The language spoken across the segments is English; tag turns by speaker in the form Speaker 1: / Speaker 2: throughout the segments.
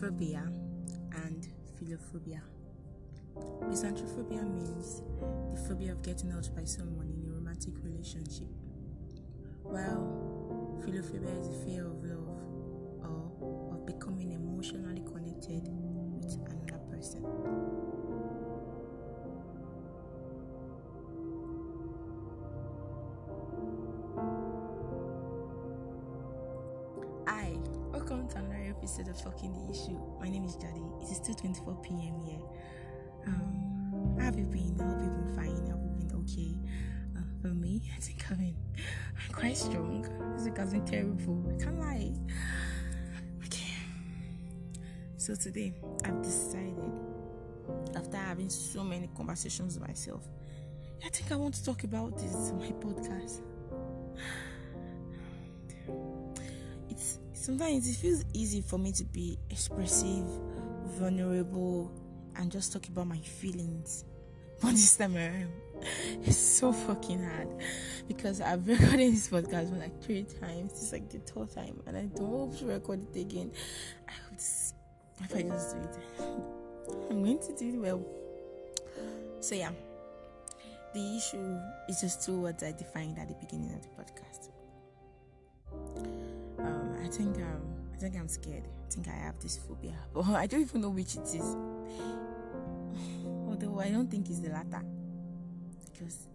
Speaker 1: Misanthrophobia and philophobia. Misanthrophobia means the phobia of getting out by someone in a romantic relationship, while philophobia is the fear of love or of becoming emotionally connected with another person. Episode of Fucking the Issue. My name is Jadi. It is still 24 p.m. here. Um, how have you been? I hope you've been fine. I hope you've been okay. Uh, for me, I think I've been I'm quite strong. This week has been terrible. I can't lie. Okay. So today, I've decided, after having so many conversations with myself, I think I want to talk about this on my podcast. Sometimes it feels easy for me to be expressive, vulnerable, and just talk about my feelings. But this time around, it's so fucking hard because I've recorded this podcast for like three times. It's like the third time, and I don't hope to record it again. I hope this, if I just do it, I'm going to do it well. So yeah, the issue is just two words I defined at the beginning of the podcast. I think um, I think I'm scared. I think I have this phobia, but I don't even know which it is. Although I don't think it's the latter, because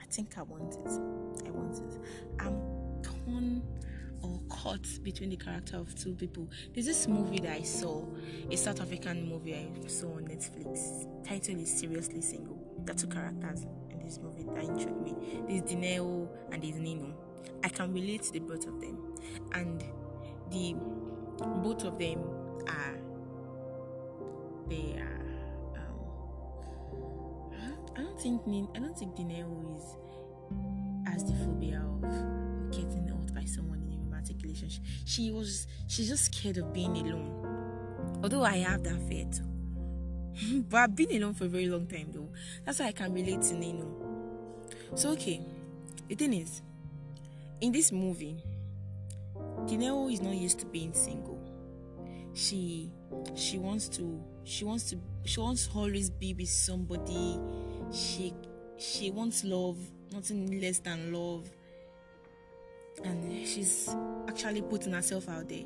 Speaker 1: I think I want it. I want it. I'm torn or caught between the character of two people. There's this movie that I saw, a South African movie I saw on Netflix. Title is Seriously Single. Are two characters in this movie that intrigued me. There's Dineo and there's Nino. I can relate to the both of them, and the both of them are they are. Um, I don't- think I don't think Dineo is has the phobia of, of getting hurt by someone in a romantic relationship. She was she's just scared of being alone. Although I have that fear too. but I've been alone for a very long time though. That's why I can relate to Nino. So okay, the thing is, in this movie, Dineo is not used to being single. She she wants to she wants to she wants to always be with somebody. She she wants love, nothing less than love. And she's actually putting herself out there.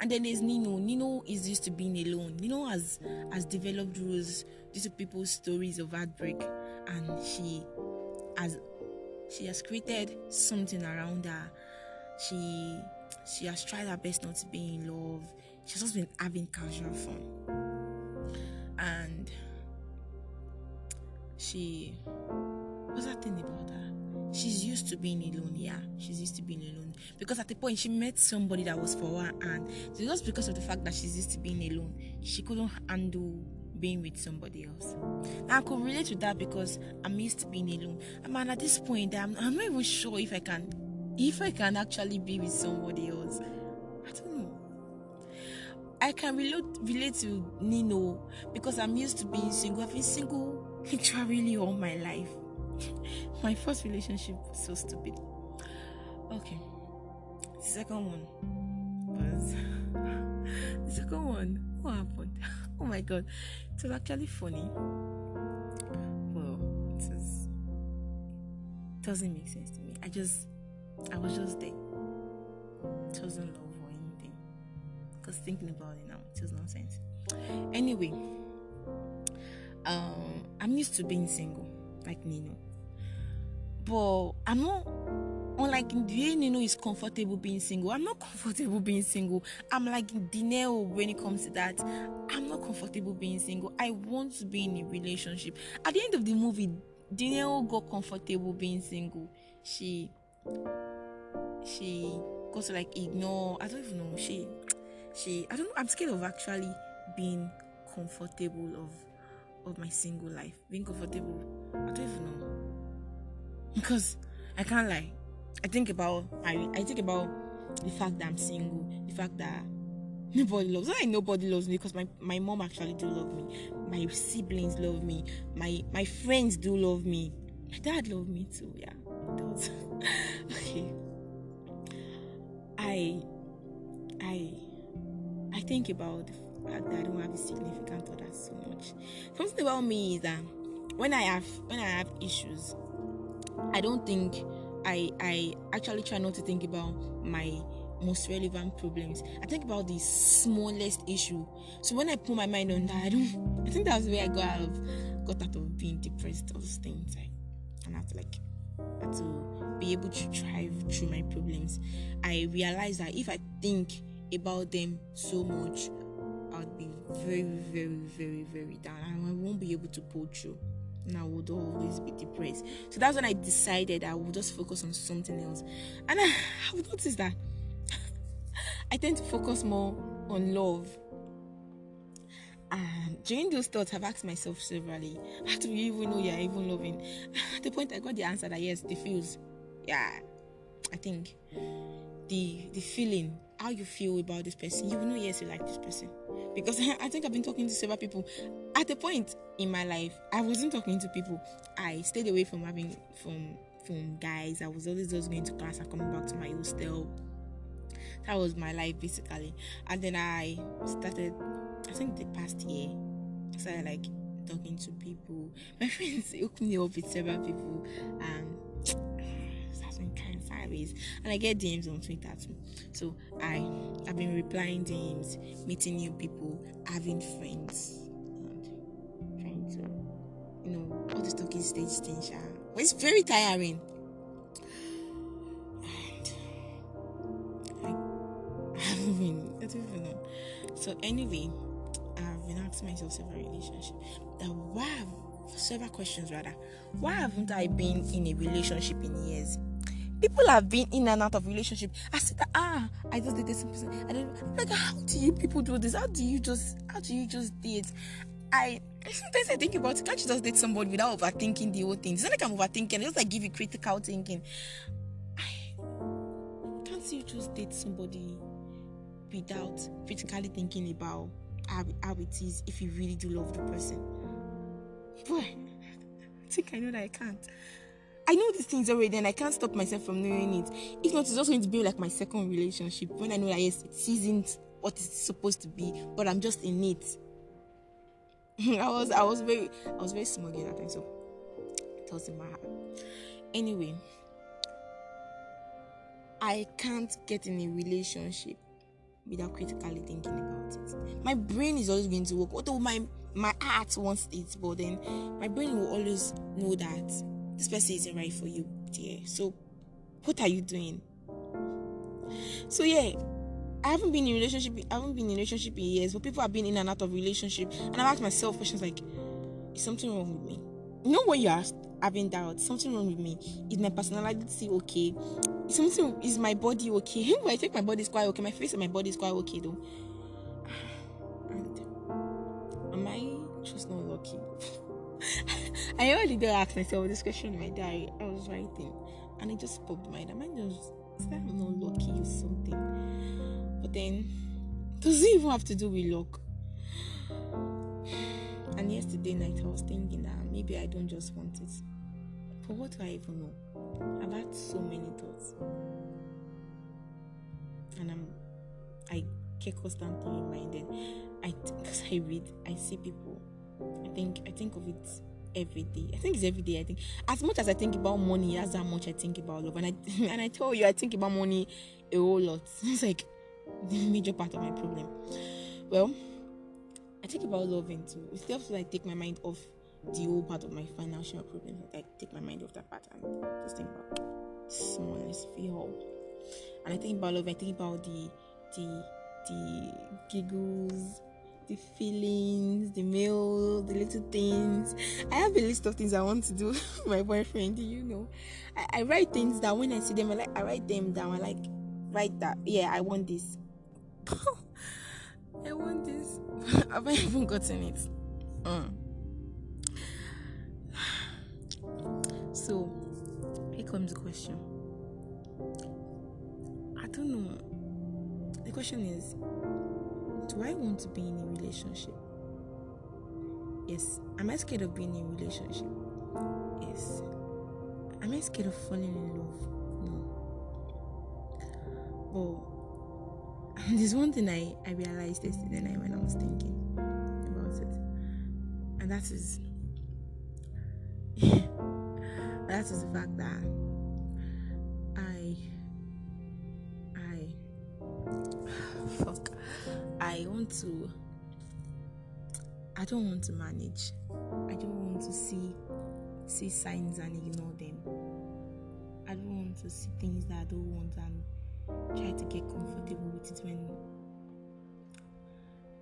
Speaker 1: And then there's Nino. Nino is used to being alone. Nino has has developed rules due to people's stories of heartbreak, and she has she has created something around her. She she has tried her best not to be in love. She's just been having casual fun. And she what's that thing about her? She's used to being alone, yeah. She's used to being alone. Because at the point she met somebody that was for her and just because of the fact that she's used to being alone, she couldn't handle being with somebody else. Now I could relate to that because I'm used to being alone. I mean at this point I'm, I'm not even sure if I can if I can actually be with somebody else. I don't know. I can relate relate to Nino because I'm used to being single. I've been single literally all my life. my first relationship was so stupid. Okay. The second one was the second one. What happened? Oh my god. It was actually funny. Well, it was doesn't make sense to me. I just I was just there. It wasn't love or anything. Because thinking about it now, it was nonsense. Anyway, um, I'm used to being single, like Nino. But I'm not unlike the way Nino is comfortable being single. I'm not comfortable being single. I'm like Dineo when it comes to that. I'm not comfortable being single. I want to be in a relationship. At the end of the movie, Dineo got comfortable being single. She she got to like ignore I don't even know she she I don't know I'm scared of actually being comfortable of of my single life. Being comfortable I don't even know. Because I can't lie I think about I I think about the fact that I'm single the fact that nobody loves I nobody loves me because my my mom actually do love me my siblings love me my my friends do love me my dad love me too yeah okay I I I think about the fact that I don't have a significant other so much. Something about me is that when I have when I have issues, I don't think I I actually try not to think about my most relevant problems. I think about the smallest issue. So when I put my mind on that, I don't. I think that's where I got out of got out of being depressed. Those things, I, and I have to like to be able to thrive through my problems. I realized that if I think about them so much, I'll be very, very, very, very down. I won't be able to pull through. And I would always be depressed. So that's when I decided I would just focus on something else. And I, I've noticed that I tend to focus more on love. And during those thoughts, I've asked myself severally, how do you even know you're even loving? At the point I got the answer that yes, the feels. Yeah. I think the the feeling how you feel about this person, you will know yes you like this person. Because I think I've been talking to several people. At a point in my life, I wasn't talking to people. I stayed away from having from from guys. I was always just going to class and coming back to my hostel. That was my life basically. And then I started think the past year I started like talking to people. My friends hooked me up with several people and certain kind of service and I get DMs on Twitter too. So I I've been replying DMs, meeting new people, having friends, and trying to you know all this talking stage thing. But it's very tiring. And I, I haven't been I don't even know. So anyway, Asking myself several relationships that why have several questions rather. Why haven't I been in a relationship in years? people have been in and out of relationship. I said, ah, I just did this person. I didn't like how do you people do this? How do you just how do you just date? I sometimes I think about it. Can't you just date somebody without overthinking the whole thing? It's not like I'm overthinking. It's just like give you critical thinking. I can't you just date somebody without critically thinking about how, how it is if you really do love the person? Boy, I think I know that I can't. I know these things already and I can't stop myself from knowing it. If not, it's just going to be like my second relationship when I know that yes, it isn't what it's supposed to be, but I'm just in it. I was I was very I was very smug at that time, so it was in my heart. Anyway, I can't get in a relationship without critically thinking about it. My brain is always going to work, although my my heart wants it, but then my brain will always know that this person isn't right for you, dear. So, what are you doing? So yeah, I haven't been in relationship. I haven't been in relationship in years, but people have been in and out of relationship, and I've asked myself questions like, "Is something wrong with me?" You know when you are having doubts, something wrong with me. Is my personality okay? Is something is my body okay? I think my body is quite okay. My face and my body is quite okay though. And am I just not lucky? I already did ask myself this question in my diary. I was writing, and it just popped my mind. Am I just is that I'm not lucky or something? But then, does it even have to do with luck? And yesterday night, I was thinking that maybe I don't just want it. But what do I even know? I've had so many thoughts, and I'm I get constantly reminded. I because I read, I see people. I think I think of it every day. I think it's every day. I think as much as I think about money, that's how much I think about love. And I and I tell you, I think about money a whole lot. It's like the major part of my problem. Well, I think about loving too. It to like take my mind off the whole part of my financial problems. Like take my mind off that part and just think about smallness, feel. And I think about love. I think about the the the giggles the feelings, the mail, the little things. I have a list of things I want to do my boyfriend. You know? I, I, write things that when I see them, I like I write them down. I like write that. Yeah, I want this. I want this. have I even gotten it? Mm. So, here comes the question. I don't know. The question is do I want to be in a relationship? Yes. Am I scared of being in a relationship? Yes. Am I scared of falling in love? No. But there's one thing I, I realized yesterday night when I was thinking about it, and that is that is the fact that I I fuck I want to I don't want to manage. I don't want to see see signs and ignore them. I don't want to see things that I don't want and try to get comfortable with it when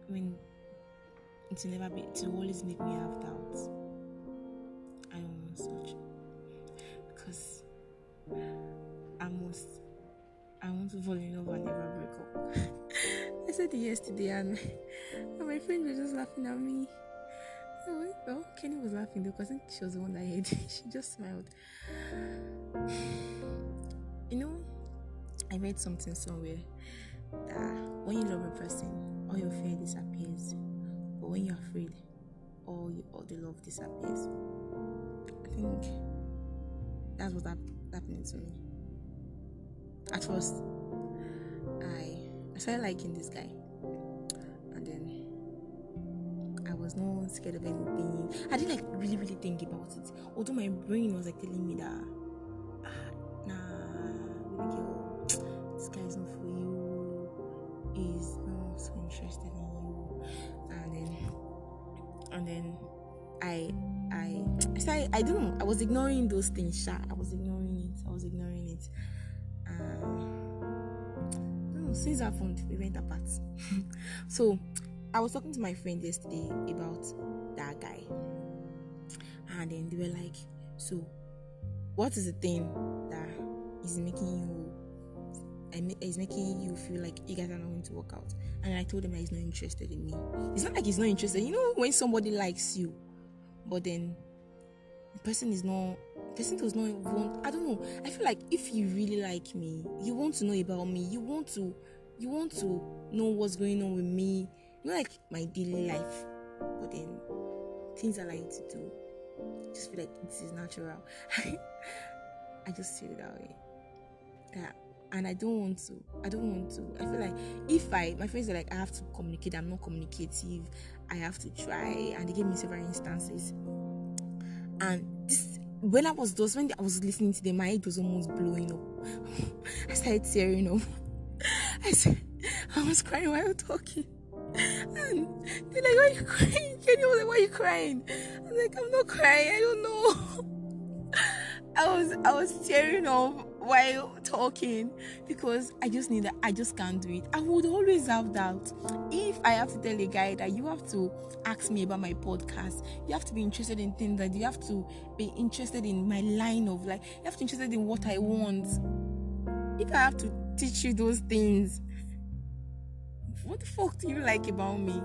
Speaker 1: when it will never be it will always make me have doubts. I don't want such because I must I want to fall in love and never break up. I said it yesterday and, and my friend was just laughing at me. Oh, Kenny was laughing though because she was the one that hid. she just smiled. You know, I read something somewhere that when you love a person, all your fear disappears. But when you're afraid, all, you, all the love disappears. I think that's what happened to me. At first, I I started liking this guy, and then I was not scared of anything. I didn't like really really think about it. Although my brain was like telling me that in you. And then and then I I I I don't know. I was ignoring those things Sha. I was ignoring it. I was ignoring it. Um, know, since we went apart. So I was talking to my friend yesterday about that guy. And then they were like so what is the thing that is making you is making you feel like you guys are not going to work out. And I told him that he's not interested in me. It's not like he's not interested. You know, when somebody likes you, but then the person is not the person does not want I don't know. I feel like if you really like me, you want to know about me, you want to you want to know what's going on with me. You know like my daily life. But then things I like to do. Just feel like this is natural. I just feel that way. That and I don't want to. I don't want to. I feel like if I, my friends are like, I have to communicate. I'm not communicative. I have to try, and they gave me several instances. And this, when I was those, when I was listening to them, my head was almost blowing up. I started tearing up. I said, I was crying while talking. And they're like, why are you crying? Can you like, why are you crying? I'm like, I'm not crying. I don't know. I was, I was tearing up while talking because I just need that. I just can't do it. I would always have doubt. If I have to tell a guy that you have to ask me about my podcast, you have to be interested in things that you have to be interested in my line of like, you have to be interested in what I want. If I have to teach you those things, what the fuck do you like about me?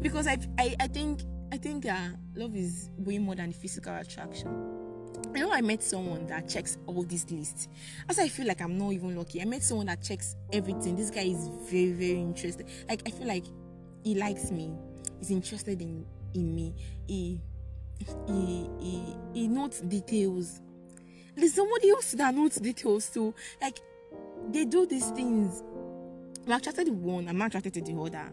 Speaker 1: Because I, I, I think, I think uh, love is way more than physical attraction I know I met someone that checks all these lists. As I feel like I'm not even lucky. I met someone that checks everything. This guy is very, very interested. Like I feel like he likes me. He's interested in in me. He he he, he notes details. There's somebody else that notes details too. Like they do these things. I'm attracted to one, I'm attracted to the other.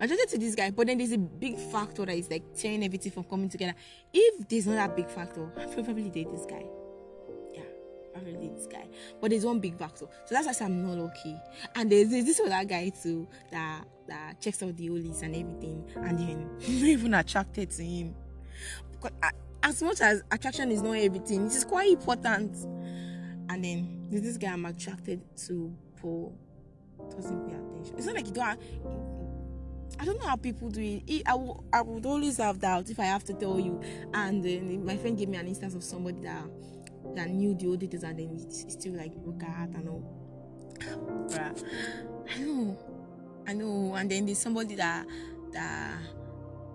Speaker 1: I'm attracted to this guy, but then there's a big factor that is like tearing everything from coming together. If there's not that big factor, I probably date this guy. Yeah, I probably date this guy. But there's one big factor, so that's why I'm not lucky. And there's, there's this other guy too that that checks out the oldies and everything, and then even attracted to him. Because as much as attraction is not everything, it is quite important. And then there's this guy I'm attracted to, Paul doesn't pay attention. It's not like you don't. Have, I don't know how people do it. I, w- I would always have doubt if I have to tell you. And uh, my friend gave me an instance of somebody that that knew the old details and then it's still like broke heart and all. Bruh. I know. I know. And then there's somebody that that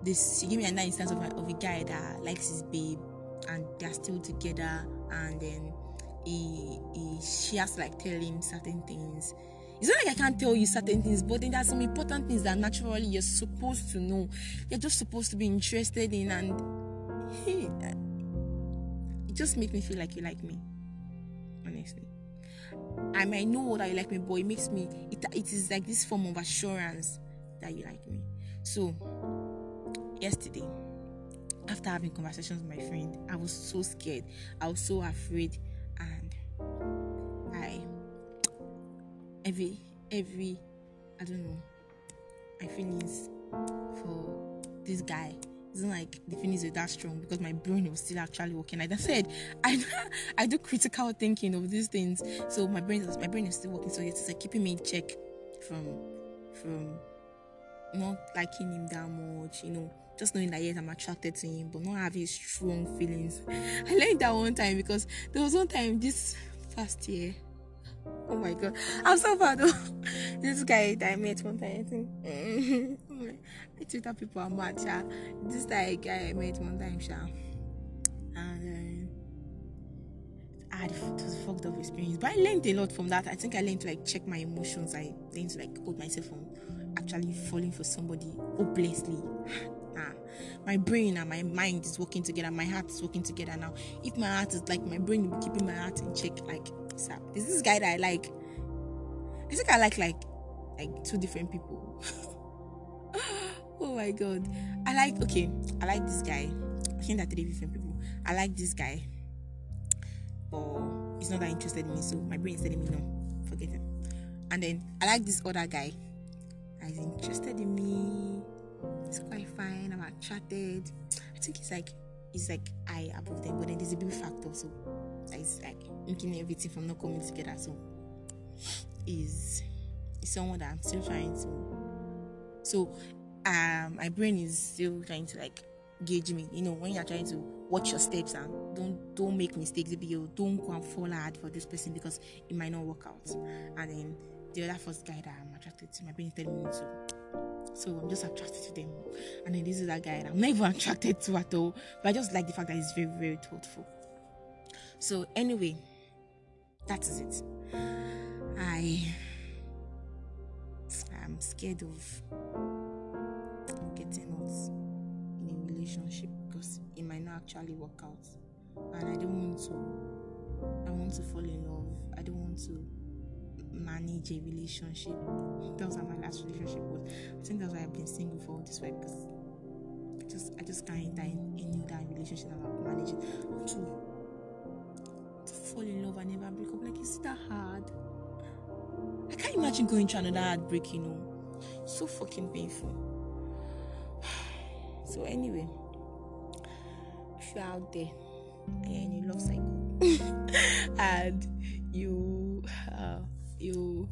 Speaker 1: this she gave me another instance of, of a guy that likes his babe and they're still together and then he, he she has to like tell him certain things it's not like I can't tell you certain things, but then there's some important things that naturally you're supposed to know. You're just supposed to be interested in, and it just makes me feel like you like me, honestly. I might know that you like me, but it makes me it, it is like this form of assurance that you like me. So yesterday, after having conversations with my friend, I was so scared. I was so afraid, and every every I don't know my feelings for this guy isn't like the feelings were that strong because my brain was still actually working. Like I said, I I do critical thinking of these things, so my brain is my brain is still working. So it's like keeping me in check from from not liking him that much, you know, just knowing that yes, I'm attracted to him, but not having strong feelings. I learned that one time because there was one time this past year. Oh my god, I'm so bad. this guy that I met one time, I think. I Twitter people are mad, sha. This guy I met one time, sha. And uh, I had it was fucked up experience, but I learned a lot from that. I think I learned to like check my emotions. I learned to like hold myself on actually falling for somebody hopelessly. Nah, my brain and my mind is working together. My heart is working together now. If my heart is like my brain will be keeping my heart in check, like so, there's this guy that I like. I think I like like like two different people. oh my god. I like okay, I like this guy. I think that three different people. I like this guy. But he's not that interested in me, so my brain is telling me no, forget him. And then I like this other guy is interested in me. He's quite fine. I'm attracted. I think he's like he's like I above them, but then there's a big factor. So it's like making everything from not coming together. So is is someone that I'm still trying to. So um, my brain is still trying to like gauge me. You know, when you're trying to watch your steps and don't don't make mistakes. You don't go and fall hard for this person because it might not work out. And then the other first guy that I'm attracted to, my brain is telling me to. So I'm just attracted to them. And then this is that guy that I'm not even attracted to at all. But I just like the fact that he's very, very thoughtful. So anyway, that is it. I am scared of getting out in a relationship because it might not actually work out. And I don't want to I want to fall in love. I don't want to manage a relationship. That was my last relationship was. I think that's why I've been single for all this while because I just I just can't enter any other relationship I'm managing. To fall in love and never break up. Like is that hard? I can't imagine going through another heartbreak, you know. So fucking painful. So anyway, if you're out there and you love cycle and you uh, you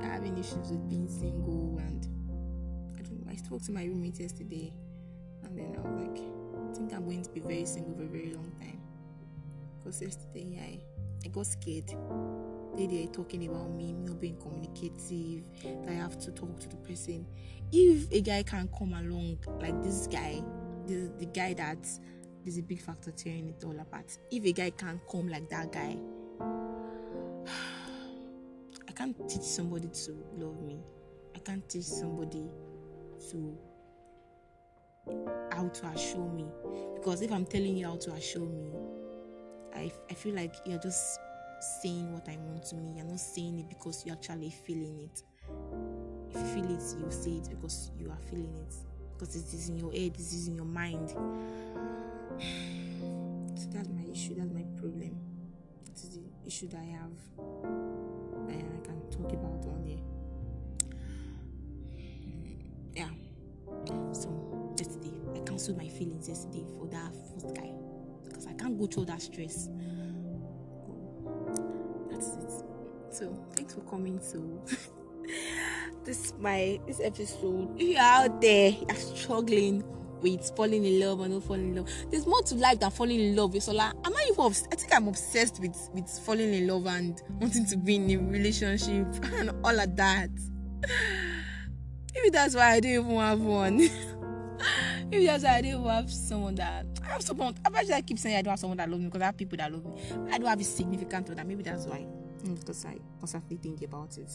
Speaker 1: having issues with being single and I don't know, I spoke to my roommate yesterday and then I was like, I think I'm going to be very single for a very long time. Because yesterday I I got scared. They they talking about me not being communicative, that I have to talk to the person. If a guy can come along like this guy, the the guy that is a big factor tearing it all apart. If a guy can come like that guy, I can't teach somebody to love me. I can't teach somebody to how to assure me. Because if I'm telling you how to assure me, I, I feel like you're just saying what I want to me. You're not saying it because you're actually feeling it. If you feel it, you say it because you are feeling it. Because it is in your head, this is in your mind. So that's my issue, that's my problem. That is the issue that I have and I can talk about on. Yeah. So yesterday, I cancelled my feelings yesterday for that first guy can't go through that stress. That's it. So thanks for coming to this my this episode. If you're out there, you're struggling with falling in love or not falling in love. There's more to life than falling in love. So like, I'm not even. Obs- I think I'm obsessed with with falling in love and wanting to be in a relationship and all of that. Maybe that's why I don't even have one. Maybe that's why I don't have someone that I have someone. I actually keep saying I don't have someone that loves me because I have people that love me. I don't have a significant other. Maybe that's why. Mm, because I constantly think about it.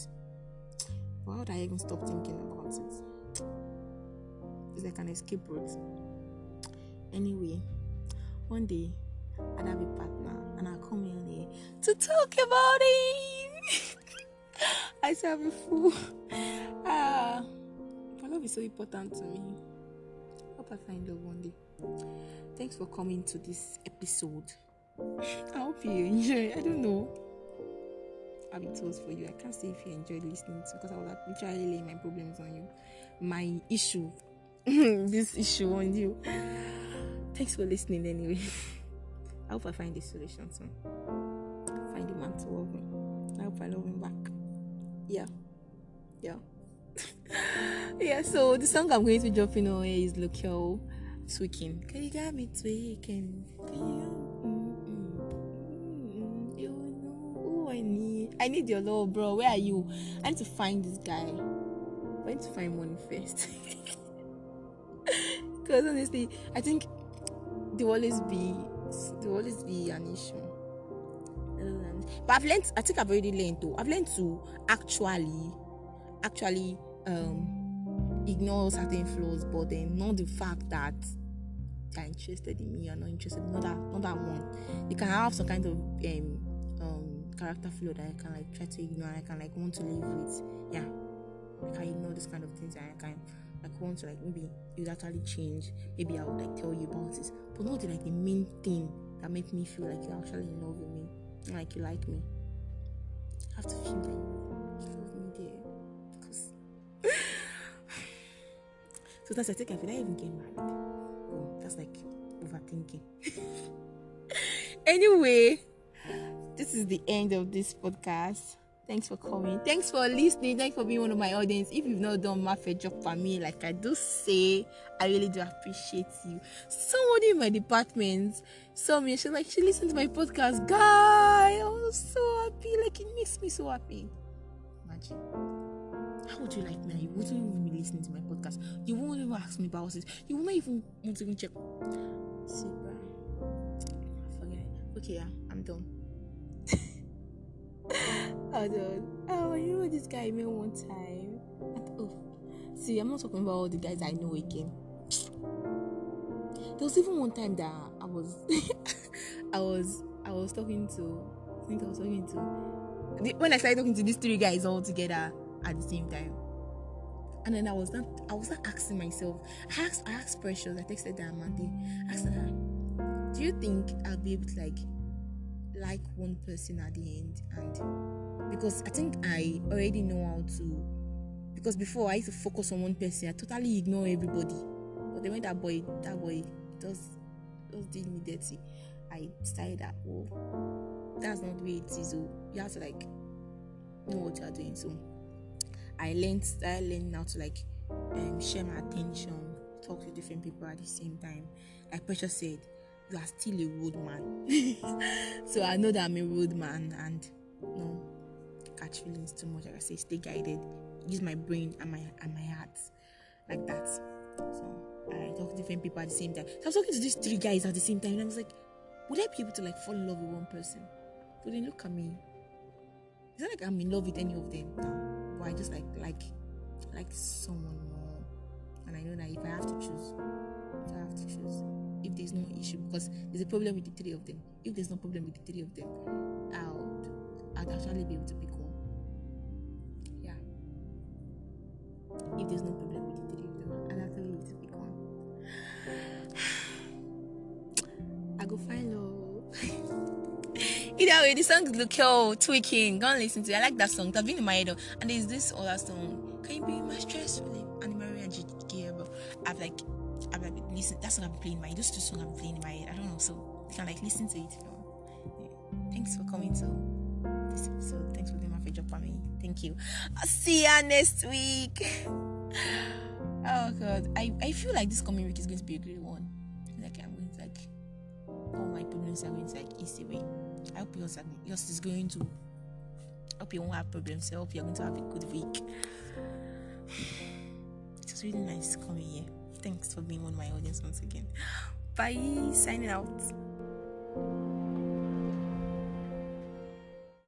Speaker 1: Why would I even stop thinking about it? It's like an escape route. Anyway, one day I'd have a partner and I'll come here to talk about him. I I'm a fool. Ah, my love is so important to me. Love one day. Thanks for coming to this episode. I hope you enjoy. I don't know. I'll be toast for you. I can't say if you enjoyed listening to because I was literally laying my problems on you, my issue, this issue on you. Thanks for listening anyway. I hope I find a solution soon. Find a man to love me. I hope I love him back. Yeah. Yeah. Yeah, so the song I'm going to drop in on is Local Tweaking. Can you got me tweaking? You? You know I need. I need your love, bro. Where are you? I need to find this guy. I need to find money first. Because honestly, I think there will always be there will always be an issue. But I've learned. I think I've already learned though. I've learned to actually, actually um, ignore certain flaws, but then not the fact that they're interested in me or not interested. Not that, not that one. You can have some kind of um, um, character flaw that I can like try to ignore. I can like want to live with. Yeah, I can ignore this kind of things. I can like want to like maybe you actually change. Maybe I would like tell you about this, but not the, like the main thing that makes me feel like you're actually in love with me, like you like me. I have to feel like so that's I think feel I even get married. Oh, that's like overthinking. anyway, this is the end of this podcast. Thanks for coming. Thanks for listening. Thanks for being one of my audience. If you've not done my job for me, like I do say, I really do appreciate you. Somebody in my department saw me. She's like, she listened to my podcast. Guy, I was so happy. Like it makes me so happy. Imagine. How would you like me? You wouldn't even be listening to my podcast. You won't even ask me about it. You will not even want to even check. See, bro. Forget. Okay, yeah, I'm done. Hold on. Oh, you know this guy met one time. And, oh, see, I'm not talking about all the guys I know again. There was even one time that I was, I was, I was talking to. I think I was talking to. When I started talking to these three guys all together at the same time, and then I was not, I was not asking myself. I asked, I asked Precious. I texted Monday. I asked her, "Do you think I'll be able to like like one person at the end and because I think I already know how to because before I used to focus on one person, I totally ignore everybody. But then when that boy that boy does does did me dirty, I started that oh that's not the way it is. So you have to like know what you are doing. So I learned I learned how to like um, share my attention, talk to different people at the same time. Like Precious said, you are still a road man. so I know that I'm a road man and no catch feelings too much. Like I say, stay guided. Use my brain and my and my heart. Like that. So I talk to different people at the same time. So I was talking to these three guys at the same time and I was like, would I be able to like fall in love with one person? But then look at me. It's not like I'm in love with any of them now. But I just like like like someone more. And I know that if I have to choose, if I have to choose if there's no issue because there's a problem with the three of them. If there's no problem with the three of them, I would I'd actually be able to pick one. Yeah. If there's no problem Either way, the song look yo tweaking. Go and listen to it. I like that song. That's been in my head. And there's this other song. Can you be my stress relief? And Maria G. I've like I've like listen. That's what I'm playing in my. head. Those two songs I'm playing in my head. I don't know. So you can like listen to it. You know. yeah. Thanks for coming to this episode. Thanks for doing my favorite me. Thank you. I'll see ya next week. oh god, I I feel like this coming week is going to be a great one. Like I'm going to like all my problems are going to like ease away. I hope yours yours is going to. I hope you won't have problems. I hope you're going to have a good week. It was really nice coming here. Thanks for being one of my audience once again. Bye. Signing out.